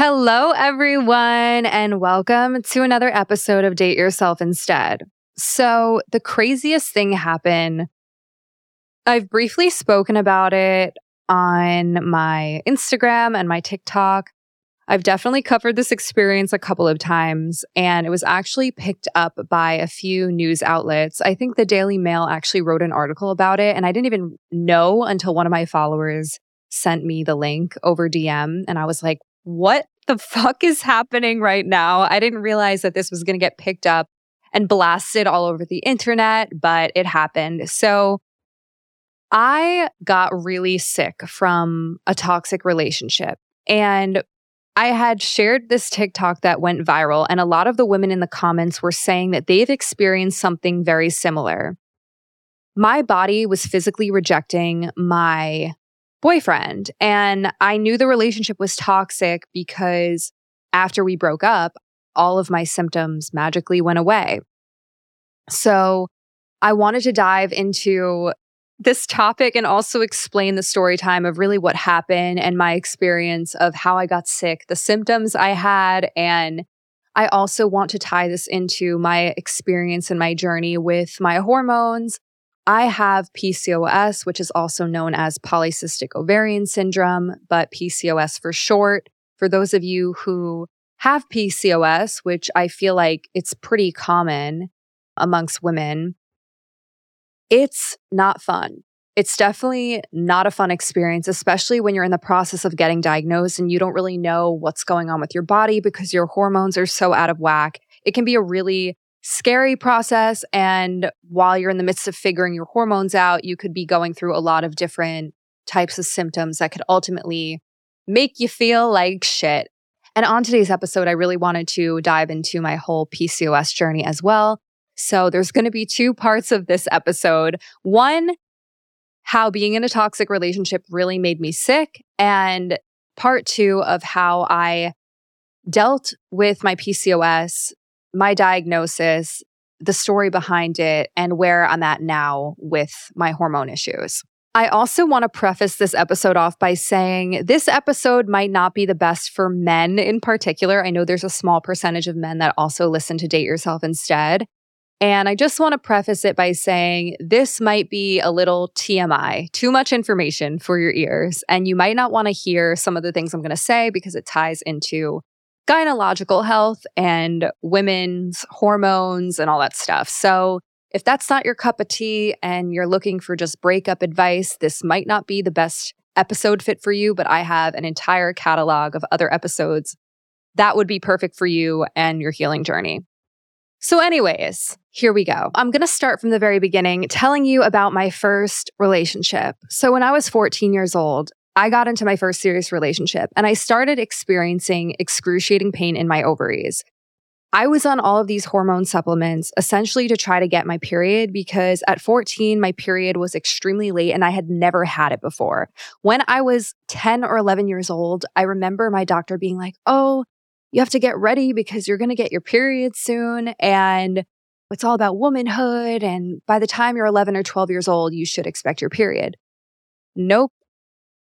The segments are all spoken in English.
Hello, everyone, and welcome to another episode of Date Yourself Instead. So, the craziest thing happened. I've briefly spoken about it on my Instagram and my TikTok. I've definitely covered this experience a couple of times, and it was actually picked up by a few news outlets. I think the Daily Mail actually wrote an article about it, and I didn't even know until one of my followers sent me the link over DM, and I was like, what the fuck is happening right now? I didn't realize that this was going to get picked up and blasted all over the internet, but it happened. So I got really sick from a toxic relationship. And I had shared this TikTok that went viral, and a lot of the women in the comments were saying that they've experienced something very similar. My body was physically rejecting my boyfriend. And I knew the relationship was toxic because after we broke up, all of my symptoms magically went away. So I wanted to dive into this topic and also explain the story time of really what happened and my experience of how I got sick, the symptoms I had. And I also want to tie this into my experience and my journey with my hormones I have PCOS, which is also known as polycystic ovarian syndrome, but PCOS for short. For those of you who have PCOS, which I feel like it's pretty common amongst women, it's not fun. It's definitely not a fun experience, especially when you're in the process of getting diagnosed and you don't really know what's going on with your body because your hormones are so out of whack. It can be a really scary process. And while you're in the midst of figuring your hormones out, you could be going through a lot of different types of symptoms that could ultimately make you feel like shit. And on today's episode, I really wanted to dive into my whole PCOS journey as well. So there's going to be two parts of this episode. One, how being in a toxic relationship really made me sick. And part two of how I dealt with my PCOS my diagnosis, the story behind it, and where I'm at now with my hormone issues. I also want to preface this episode off by saying this episode might not be the best for men in particular. I know there's a small percentage of men that also listen to Date Yourself instead. And I just want to preface it by saying this might be a little TMI, too much information for your ears. And you might not want to hear some of the things I'm going to say because it ties into gynecological health and women's hormones and all that stuff. So, if that's not your cup of tea and you're looking for just breakup advice, this might not be the best episode fit for you, but I have an entire catalog of other episodes that would be perfect for you and your healing journey. So, anyways, here we go. I'm going to start from the very beginning telling you about my first relationship. So, when I was 14 years old, I got into my first serious relationship and I started experiencing excruciating pain in my ovaries. I was on all of these hormone supplements essentially to try to get my period because at 14, my period was extremely late and I had never had it before. When I was 10 or 11 years old, I remember my doctor being like, Oh, you have to get ready because you're going to get your period soon. And it's all about womanhood. And by the time you're 11 or 12 years old, you should expect your period. Nope.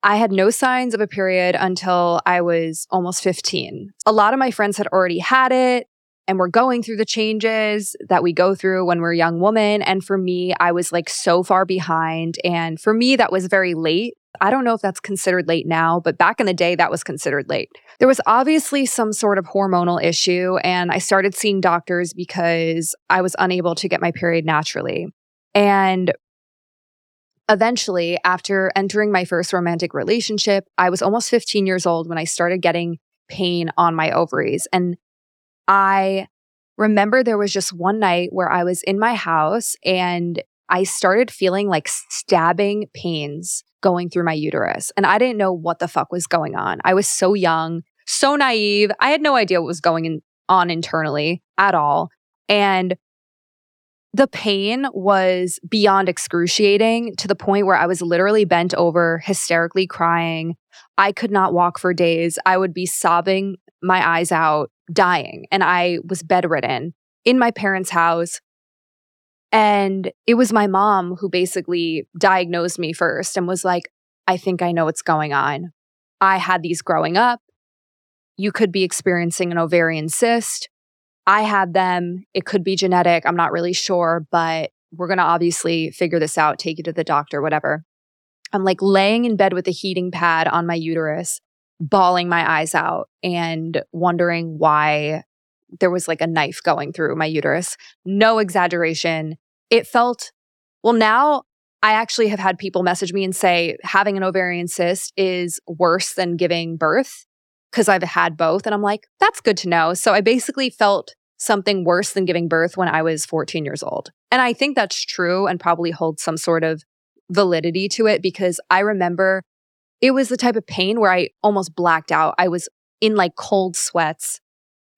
I had no signs of a period until I was almost 15. A lot of my friends had already had it and were going through the changes that we go through when we're a young women. And for me, I was like so far behind. And for me, that was very late. I don't know if that's considered late now, but back in the day, that was considered late. There was obviously some sort of hormonal issue, and I started seeing doctors because I was unable to get my period naturally. And eventually, after entering my first romantic relationship, I was almost 15 years old when I started getting pain on my ovaries. And I remember there was just one night where I was in my house and I started feeling like stabbing pains going through my uterus. And I didn't know what the fuck was going on. I was so young, so naive. I had no idea what was going in, on internally at all. And the pain was beyond excruciating to the point where I was literally bent over, hysterically crying. I could not walk for days. I would be sobbing my eyes out, dying. And I was bedridden in my parents' house. And it was my mom who basically diagnosed me first and was like, I think I know what's going on. I had these growing up. you could be experiencing an ovarian cyst. I had them. It could be genetic. I'm not really sure, but we're going to obviously figure this out, take you to the doctor, whatever. I'm like laying in bed with a heating pad on my uterus, bawling my eyes out and wondering why there was like a knife going through my uterus. No exaggeration. It felt, well, now I actually have had people message me and say having an ovarian cyst is worse than giving birth because I've had both. And I'm like, that's good to know. So I basically felt something worse than giving birth when I was 14 years old. And I think that's true and probably holds some sort of validity to it because I remember it was the type of pain where I almost blacked out. I was in like cold sweats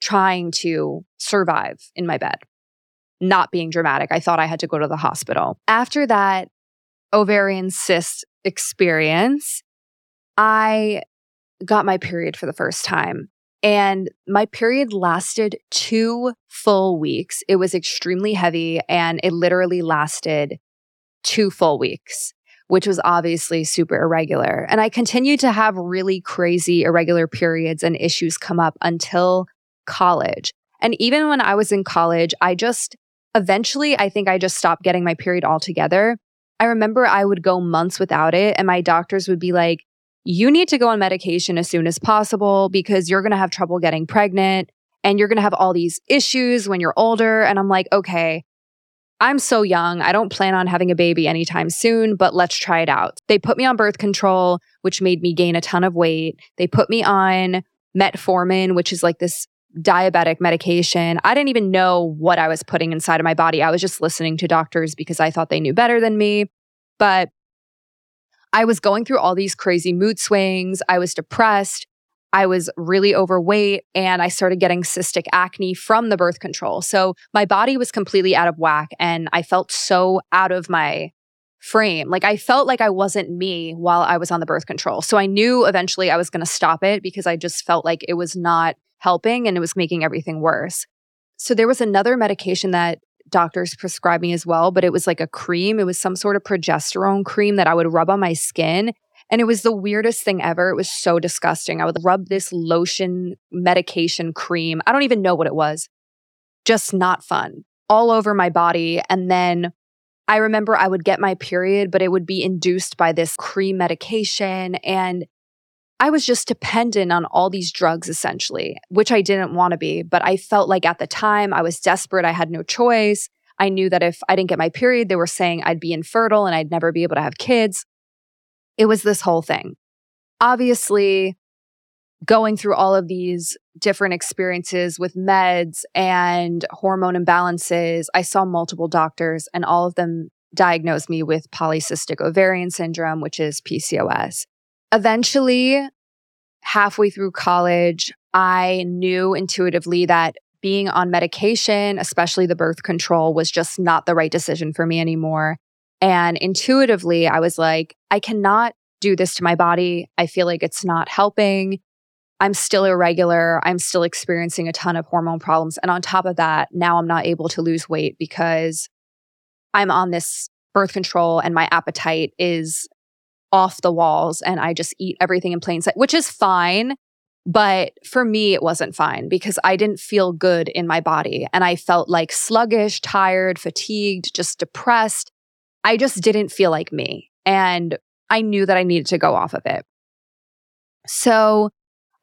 trying to survive in my bed, not being dramatic. I thought I had to go to the hospital. After that ovarian cyst experience, I got my period for the first time. And my period lasted two full weeks. It was extremely heavy and it literally lasted two full weeks, which was obviously super irregular. And I continued to have really crazy irregular periods and issues come up until college. And even when I was in college, I just eventually, I think I just stopped getting my period altogether. I remember I would go months without it, and my doctors would be like, you need to go on medication as soon as possible because you're going to have trouble getting pregnant and you're going to have all these issues when you're older. And I'm like, okay, I'm so young. I don't plan on having a baby anytime soon, but let's try it out. They put me on birth control, which made me gain a ton of weight. They put me on metformin, which is like this diabetic medication. I didn't even know what I was putting inside of my body. I was just listening to doctors because I thought they knew better than me. But I was going through all these crazy mood swings. I was depressed. I was really overweight and I started getting cystic acne from the birth control. So my body was completely out of whack and I felt so out of my frame. Like I felt like I wasn't me while I was on the birth control. So I knew eventually I was going to stop it because I just felt like it was not helping and it was making everything worse. So there was another medication that doctors prescribed me as well, but it was like a cream. It was some sort of progesterone cream that I would rub on my skin. And it was the weirdest thing ever. It was so disgusting. I would rub this lotion medication cream. I don't even know what it was. Just not fun. All over my body. And then I remember I would get my period, but it would be induced by this cream medication. And I was just dependent on all these drugs essentially, which I didn't want to be. But I felt like at the time I was desperate. I had no choice. I knew that if I didn't get my period, they were saying I'd be infertile and I'd never be able to have kids. It was this whole thing. Obviously, going through all of these different experiences with meds and hormone imbalances, I saw multiple doctors and all of them diagnosed me with polycystic ovarian syndrome, which is PCOS. Eventually, halfway through college, I knew intuitively that being on medication, especially the birth control, was just not the right decision for me anymore. And intuitively, I was like, I cannot do this to my body. I feel like it's not helping. I'm still irregular. I'm still experiencing a ton of hormone problems. And on top of that, now I'm not able to lose weight because I'm on this birth control and my appetite is off the walls and I just eat everything in plain sight, which is fine. But for me, it wasn't fine because I didn't feel good in my body. And I felt like sluggish, tired, fatigued, just depressed. I just didn't feel like me. And I knew that I needed to go off of it. So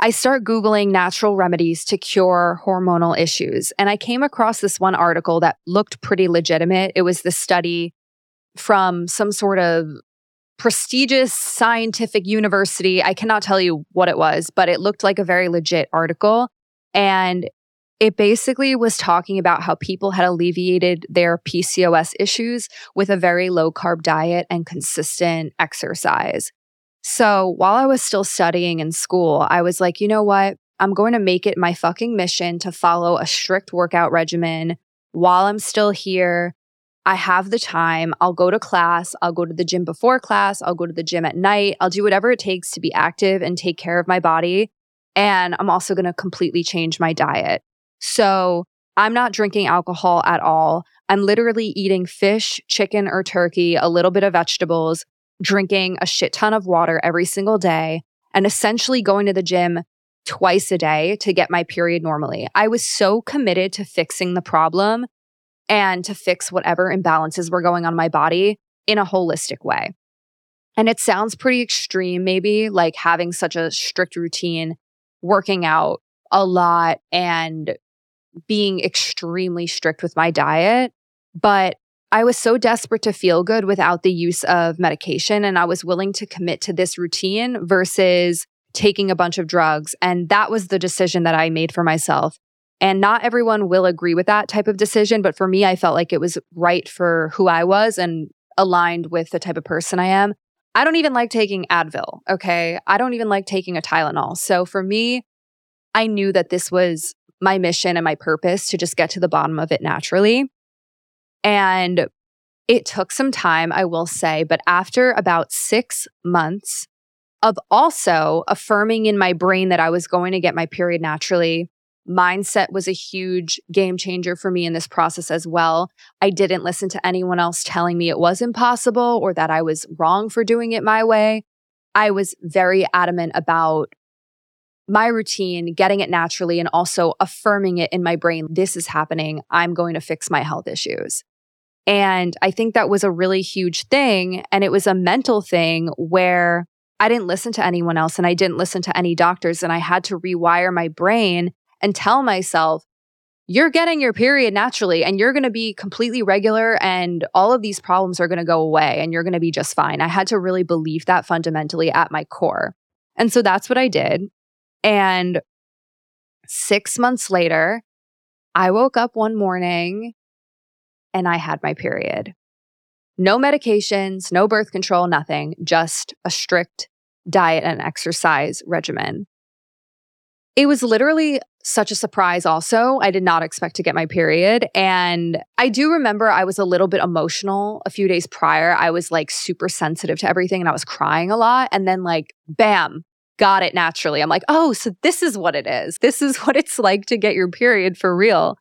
I start Googling natural remedies to cure hormonal issues. And I came across this one article that looked pretty legitimate. It was the study from some sort of prestigious scientific university. I cannot tell you what it was, but it looked like a very legit article. And it basically was talking about how people had alleviated their PCOS issues with a very low carb diet and consistent exercise. So while I was still studying in school, I was like, you know what? I'm going to make it my fucking mission to follow a strict workout regimen while I'm still here I have the time. I'll go to class. I'll go to the gym before class. I'll go to the gym at night. I'll do whatever it takes to be active and take care of my body. And I'm also going to completely change my diet. So I'm not drinking alcohol at all. I'm literally eating fish, chicken, or turkey, a little bit of vegetables, drinking a shit ton of water every single day, and essentially going to the gym twice a day to get my period normally. I was so committed to fixing the problem and to fix whatever imbalances were going on my body in a holistic way. And it sounds pretty extreme, maybe like having such a strict routine, working out a lot, and being extremely strict with my diet. But I was so desperate to feel good without the use of medication. And I was willing to commit to this routine versus taking a bunch of drugs. And that was the decision that I made for myself. And not everyone will agree with that type of decision. But for me, I felt like it was right for who I was and aligned with the type of person I am. I don't even like taking Advil. Okay. I don't even like taking a Tylenol. So for me, I knew that this was my mission and my purpose to just get to the bottom of it naturally. And it took some time, I will say, but after about six months of also affirming in my brain that I was going to get my period naturally, mindset was a huge game changer for me in this process as well. I didn't listen to anyone else telling me it was impossible or that I was wrong for doing it my way. I was very adamant about my routine, getting it naturally, and also affirming it in my brain. This is happening. I'm going to fix my health issues. And I think that was a really huge thing. And it was a mental thing where I didn't listen to anyone else and I didn't listen to any doctors. And I had to rewire my brain and tell myself, you're getting your period naturally and you're going to be completely regular and all of these problems are going to go away and you're going to be just fine. I had to really believe that fundamentally at my core. And so that's what I did. And six months later, I woke up one morning and I had my period. No medications, no birth control, nothing, just a strict diet and exercise regimen. It was literally such a surprise, also. I did not expect to get my period. And I do remember I was a little bit emotional a few days prior. I was like super sensitive to everything and I was crying a lot. And then, like, bam, got it naturally. I'm like, oh, so this is what it is. This is what it's like to get your period for real.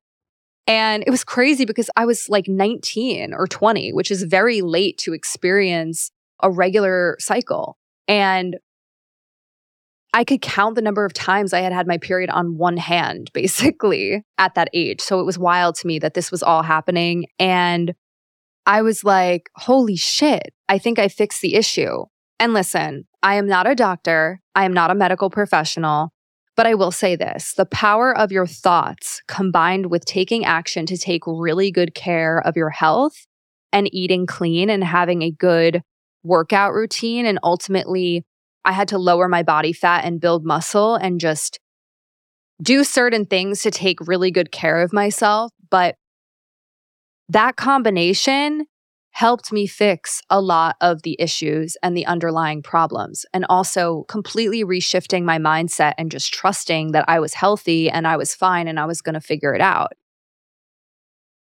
And it was crazy because I was like 19 or 20, which is very late to experience a regular cycle. And I could count the number of times I had had my period on one hand, basically, at that age. So it was wild to me that this was all happening. And I was like, holy shit, I think I fixed the issue. And listen, I am not a doctor, I am not a medical professional. But I will say this the power of your thoughts combined with taking action to take really good care of your health and eating clean and having a good workout routine. And ultimately, I had to lower my body fat and build muscle and just do certain things to take really good care of myself. But that combination helped me fix a lot of the issues and the underlying problems, and also completely reshifting my mindset and just trusting that I was healthy and I was fine and I was going to figure it out.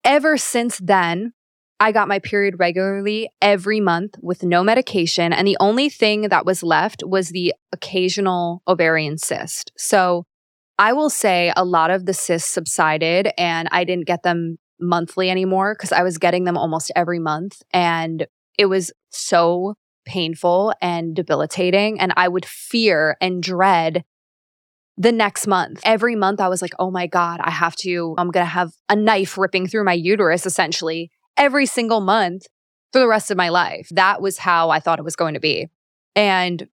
Ever since then, I got my period regularly every month with no medication. And the only thing that was left was the occasional ovarian cyst. So I will say a lot of the cysts subsided and I didn't get them monthly anymore because I was getting them almost every month. And it was so painful and debilitating. And I would fear and dread the next month. Every month, I was like, oh my God, I have to, I'm going to have a knife ripping through my uterus essentially every single month for the rest of my life. That was how I thought it was going to be. And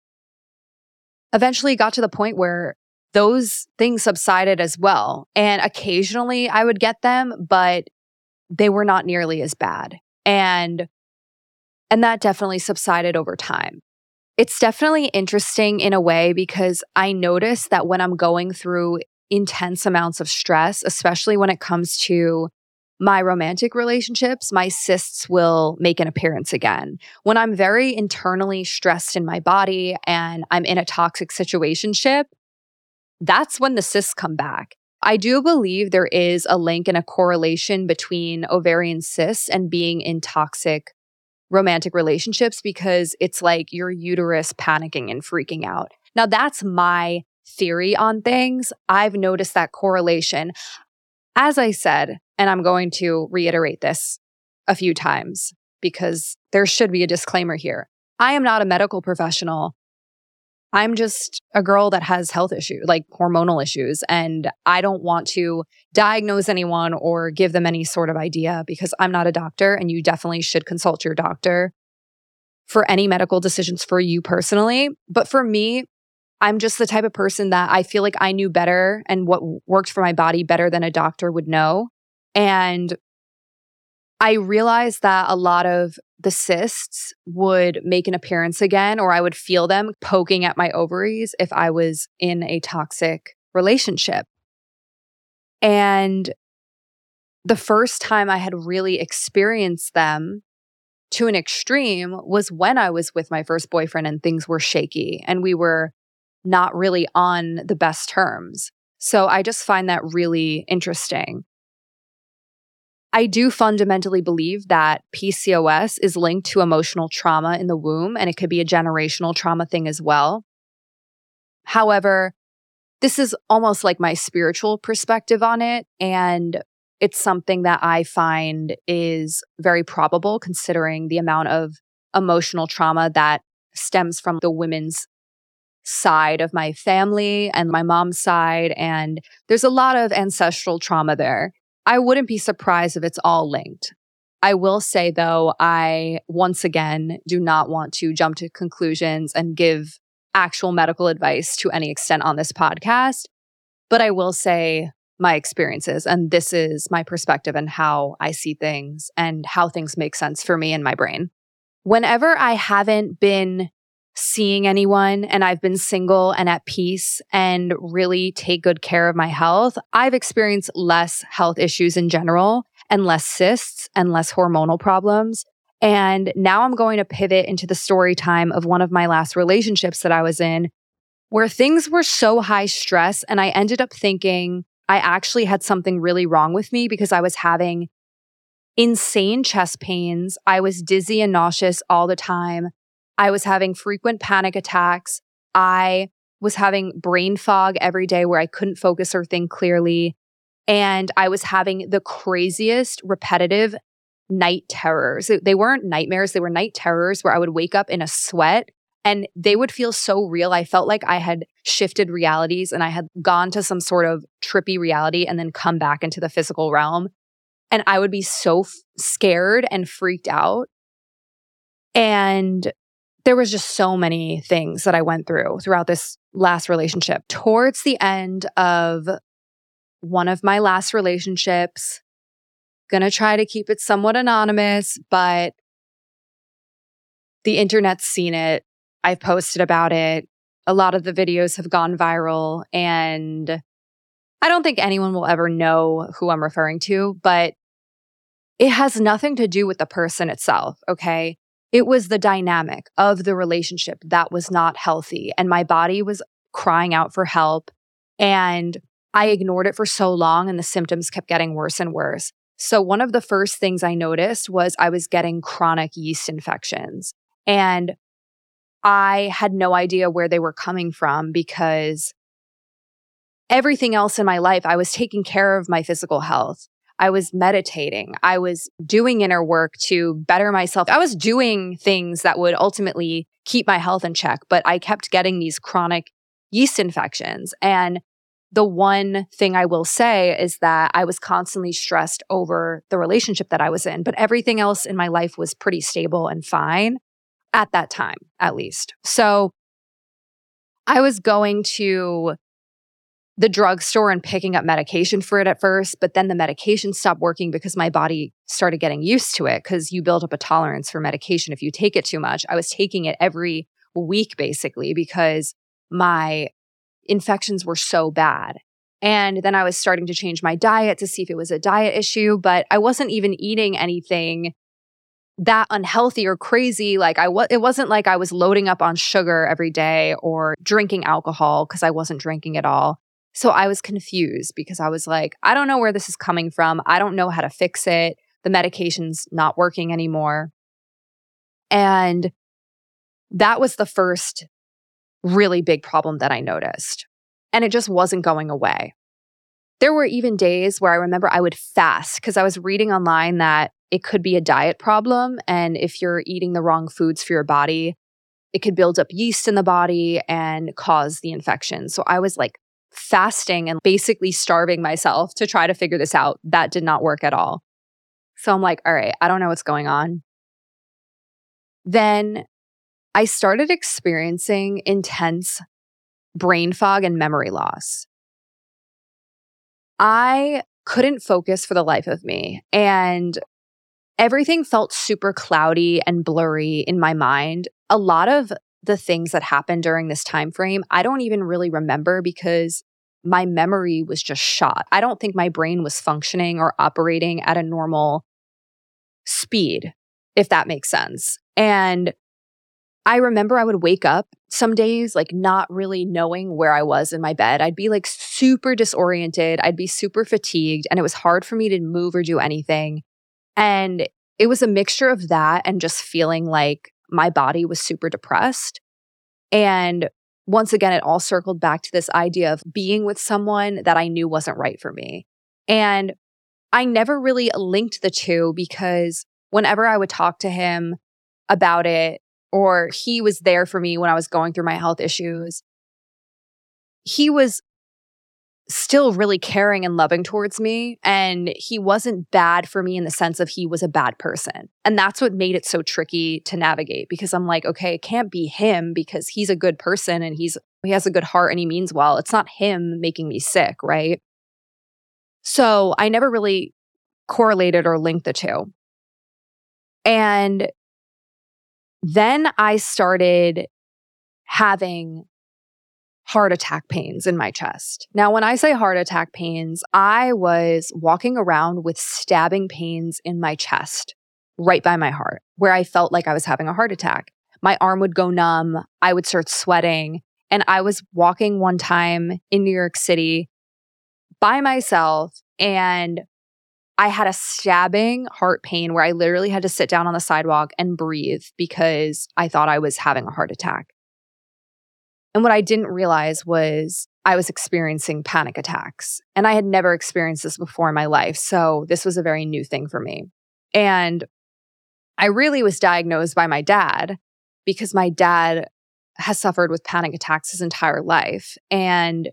eventually got to the point where those things subsided as well. And occasionally I would get them, but they were not nearly as bad. And and that definitely subsided over time. It's definitely interesting in a way because I notice that when I'm going through intense amounts of stress, especially when it comes to my romantic relationships, my cysts will make an appearance again. When I'm very internally stressed in my body and I'm in a toxic situationship, that's when the cysts come back. I do believe there is a link and a correlation between ovarian cysts and being in toxic romantic relationships because it's like your uterus panicking and freaking out. Now, that's my theory on things. I've noticed that correlation. As I said, and I'm going to reiterate this a few times because there should be a disclaimer here. I am not a medical professional. I'm just a girl that has health issues, like hormonal issues, and I don't want to diagnose anyone or give them any sort of idea because I'm not a doctor and you definitely should consult your doctor for any medical decisions for you personally. But for me, I'm just the type of person that I feel like I knew better and what worked for my body better than a doctor would know. And I realized that a lot of the cysts would make an appearance again, or I would feel them poking at my ovaries if I was in a toxic relationship. And the first time I had really experienced them to an extreme was when I was with my first boyfriend and things were shaky and we were not really on the best terms. So I just find that really interesting. I do fundamentally believe that PCOS is linked to emotional trauma in the womb, and it could be a generational trauma thing as well. However, this is almost like my spiritual perspective on it. And it's something that I find is very probable considering the amount of emotional trauma that stems from the women's side of my family and my mom's side. And there's a lot of ancestral trauma there. I wouldn't be surprised if it's all linked. I will say, though, I once again do not want to jump to conclusions and give actual medical advice to any extent on this podcast. But I will say my experiences, and this is my perspective and how I see things and how things make sense for me in my brain. Whenever I haven't been seeing anyone and I've been single and at peace and really take good care of my health, I've experienced less health issues in general and less cysts and less hormonal problems. And now I'm going to pivot into the story time of one of my last relationships that I was in where things were so high stress. And I ended up thinking I actually had something really wrong with me because I was having insane chest pains. I was dizzy and nauseous all the time. I was having frequent panic attacks. I was having brain fog every day where I couldn't focus or think clearly. And I was having the craziest repetitive night terrors. They weren't nightmares, they were night terrors where I would wake up in a sweat and they would feel so real. I felt like I had shifted realities and I had gone to some sort of trippy reality and then come back into the physical realm. And I would be so f- scared and freaked out. And there was just so many things that I went through throughout this last relationship. Towards the end of one of my last relationships, gonna try to keep it somewhat anonymous, but the internet's seen it. I've posted about it. A lot of the videos have gone viral and I don't think anyone will ever know who I'm referring to, but it has nothing to do with the person itself. Okay. It was the dynamic of the relationship that was not healthy. And my body was crying out for help. And I ignored it for so long, and the symptoms kept getting worse and worse. So, one of the first things I noticed was I was getting chronic yeast infections. And I had no idea where they were coming from because everything else in my life, I was taking care of my physical health. I was meditating. I was doing inner work to better myself. I was doing things that would ultimately keep my health in check, but I kept getting these chronic yeast infections. And the one thing I will say is that I was constantly stressed over the relationship that I was in, but everything else in my life was pretty stable and fine at that time, at least. So I was going to the drugstore and picking up medication for it at first, but then the medication stopped working because my body started getting used to it because you build up a tolerance for medication if you take it too much. I was taking it every week basically because my infections were so bad. And then I was starting to change my diet to see if it was a diet issue, but I wasn't even eating anything that unhealthy or crazy. Like I was, it wasn't like I was loading up on sugar every day or drinking alcohol because I wasn't drinking at all. So I was confused because I was like, I don't know where this is coming from. I don't know how to fix it. The medication's not working anymore. And that was the first really big problem that I noticed. And it just wasn't going away. There were even days where I remember I would fast because I was reading online that it could be a diet problem. And if you're eating the wrong foods for your body, it could build up yeast in the body and cause the infection. So I was like fasting and basically starving myself to try to figure this out. That did not work at all. So I'm like, all right, I don't know what's going on. Then I started experiencing intense brain fog and memory loss. I couldn't focus for the life of me. And everything felt super cloudy and blurry in my mind. A lot of the things that happened during this time frame, I don't even really remember because my memory was just shot. I don't think my brain was functioning or operating at a normal speed, if that makes sense. And I remember I would wake up some days like not really knowing where I was in my bed. I'd be like super disoriented. I'd be super fatigued and it was hard for me to move or do anything. And it was a mixture of that and just feeling like my body was super depressed. And once again, it all circled back to this idea of being with someone that I knew wasn't right for me. And I never really linked the two because whenever I would talk to him about it, or he was there for me when I was going through my health issues, he was still really caring and loving towards me. And he wasn't bad for me in the sense of he was a bad person. And that's what made it so tricky to navigate because I'm like, okay, it can't be him because he's a good person and he's he has a good heart and he means well. It's not him making me sick, right? So I never really correlated or linked the two. And then I started having heart attack pains in my chest. Now, when I say heart attack pains, I was walking around with stabbing pains in my chest, right by my heart, where I felt like I was having a heart attack. My arm would go numb. I would start sweating. And I was walking one time in New York City by myself and I had a stabbing heart pain where I literally had to sit down on the sidewalk and breathe because I thought I was having a heart attack. And what I didn't realize was I was experiencing panic attacks. And I had never experienced this before in my life. So this was a very new thing for me. And I really was diagnosed by my dad because my dad has suffered with panic attacks his entire life. And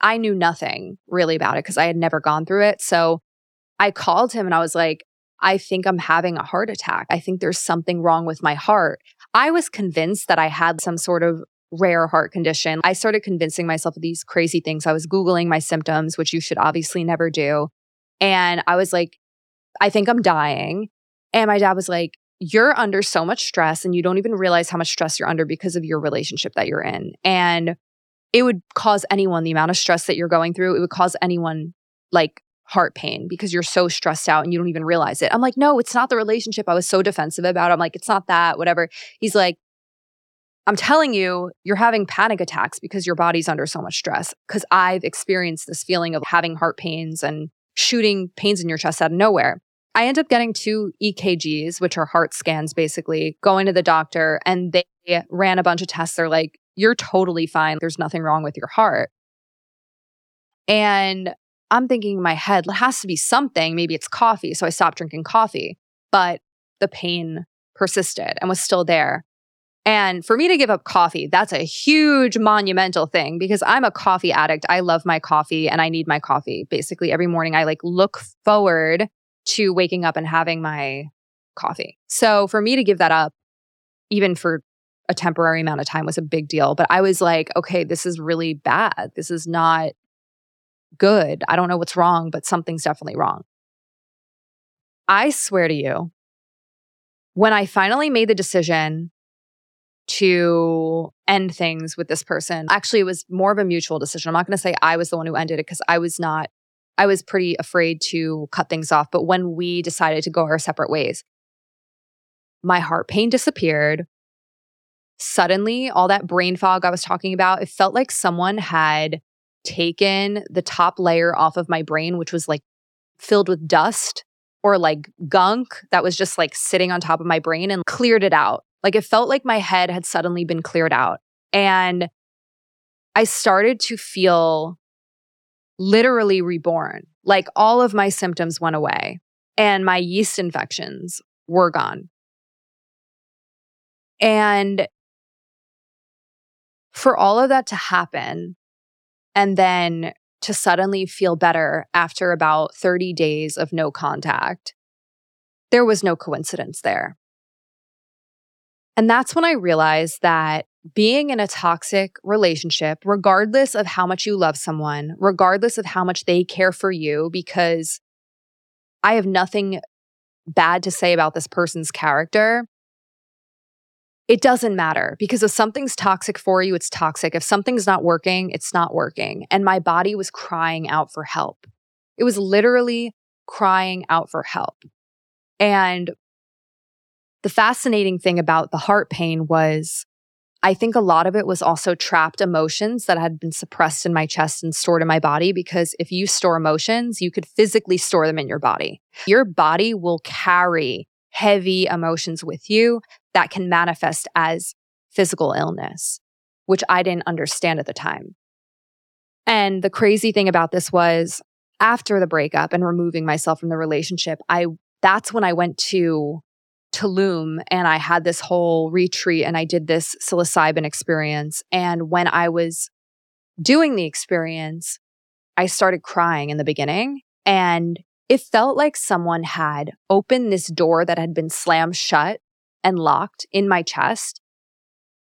I knew nothing really about it because I had never gone through it. So I called him and I was like, I think I'm having a heart attack. I think there's something wrong with my heart. I was convinced that I had some sort of rare heart condition. I started convincing myself of these crazy things. I was Googling my symptoms, which you should obviously never do. And I was like, I think I'm dying. And my dad was like, You're under so much stress and you don't even realize how much stress you're under because of your relationship that you're in. And it would cause anyone the amount of stress that you're going through, it would cause anyone like heart pain because you're so stressed out and you don't even realize it. I'm like, no, it's not the relationship I was so defensive about. I'm like, it's not that, whatever. He's like, I'm telling you, you're having panic attacks because your body's under so much stress. Because I've experienced this feeling of having heart pains and shooting pains in your chest out of nowhere. I end up getting two EKGs, which are heart scans, basically, going to the doctor, and they ran a bunch of tests. They're like, you're totally fine. There's nothing wrong with your heart. And I'm thinking in my head, it has to be something. Maybe it's coffee. So I stopped drinking coffee, but the pain persisted and was still there. And for me to give up coffee, that's a huge monumental thing because I'm a coffee addict. I love my coffee and I need my coffee. Basically, every morning I like look forward to waking up and having my coffee. So for me to give that up, even for a temporary amount of time, was a big deal. But I was like, okay, this is really bad. This is not good. I don't know what's wrong, but something's definitely wrong. I swear to you, when I finally made the decision to end things with this person. Actually, it was more of a mutual decision. I'm not going to say I was the one who ended it because I was not, I was pretty afraid to cut things off. But when we decided to go our separate ways, my heart pain disappeared. Suddenly, all that brain fog I was talking about, it felt like someone had taken the top layer off of my brain, which was like filled with dust or like gunk that was just like sitting on top of my brain and cleared it out. Like it felt like my head had suddenly been cleared out. And I started to feel literally reborn. Like all of my symptoms went away and my yeast infections were gone. And for all of that to happen and then to suddenly feel better after about 30 days of no contact, there was no coincidence there. And that's when I realized that being in a toxic relationship, regardless of how much you love someone, regardless of how much they care for you, because I have nothing bad to say about this person's character, it doesn't matter because if something's toxic for you, it's toxic. If something's not working, it's not working. And my body was crying out for help. It was literally crying out for help. And the fascinating thing about the heart pain was I think a lot of it was also trapped emotions that had been suppressed in my chest and stored in my body. Because if you store emotions, you could physically store them in your body. Your body will carry heavy emotions with you that can manifest as physical illness, which I didn't understand at the time. And the crazy thing about this was after the breakup and removing myself from the relationship, I that's when I went to Tulum and I had this whole retreat and I did this psilocybin experience. And when I was doing the experience, I started crying in the beginning and it felt like someone had opened this door that had been slammed shut and locked in my chest,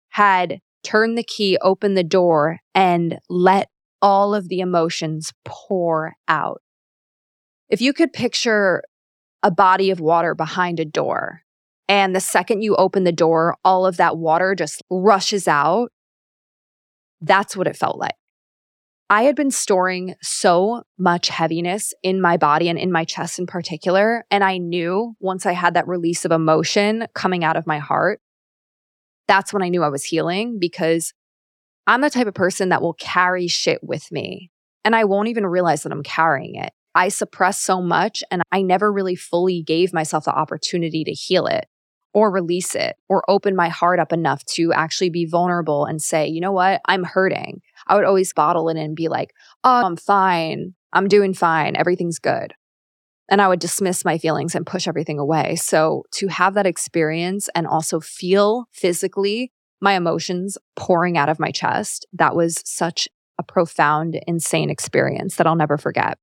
had turned the key, opened the door, and let all of the emotions pour out. If you could picture a body of water behind a door, and the second you open the door, all of that water just rushes out. That's what it felt like. I had been storing so much heaviness in my body and in my chest in particular. And I knew once I had that release of emotion coming out of my heart, that's when I knew I was healing because I'm the type of person that will carry shit with me and I won't even realize that I'm carrying it. I suppress so much and I never really fully gave myself the opportunity to heal it or release it or open my heart up enough to actually be vulnerable and say, you know what, I'm hurting. I would always bottle it and be like, oh, I'm fine. I'm doing fine. Everything's good. And I would dismiss my feelings and push everything away. So to have that experience and also feel physically my emotions pouring out of my chest, that was such a profound, insane experience that I'll never forget.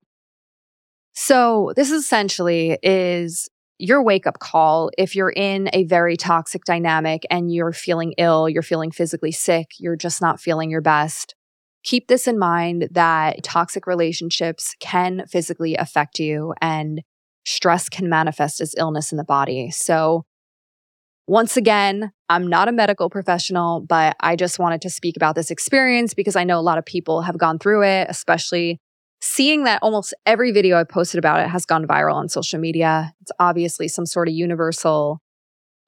So this essentially is your wake up call if you're in a very toxic dynamic and you're feeling ill, you're feeling physically sick, you're just not feeling your best. Keep this in mind that toxic relationships can physically affect you and stress can manifest as illness in the body. So, once again, I'm not a medical professional, but I just wanted to speak about this experience because I know a lot of people have gone through it, especially seeing that almost every video I've posted about it has gone viral on social media. It's obviously some sort of universal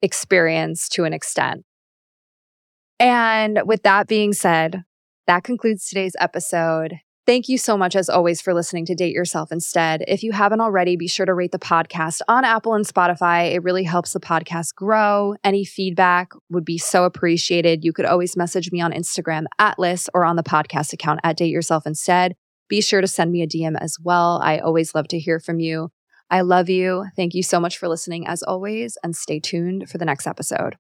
experience to an extent. And with that being said, that concludes today's episode. Thank you so much, as always, for listening to Date Yourself Instead. If you haven't already, be sure to rate the podcast on Apple and Spotify. It really helps the podcast grow. Any feedback would be so appreciated. You could always message me on Instagram at Liz or on the podcast account at Date Yourself Instead. Be sure to send me a DM as well. I always love to hear from you. I love you. Thank you so much for listening as always, and stay tuned for the next episode.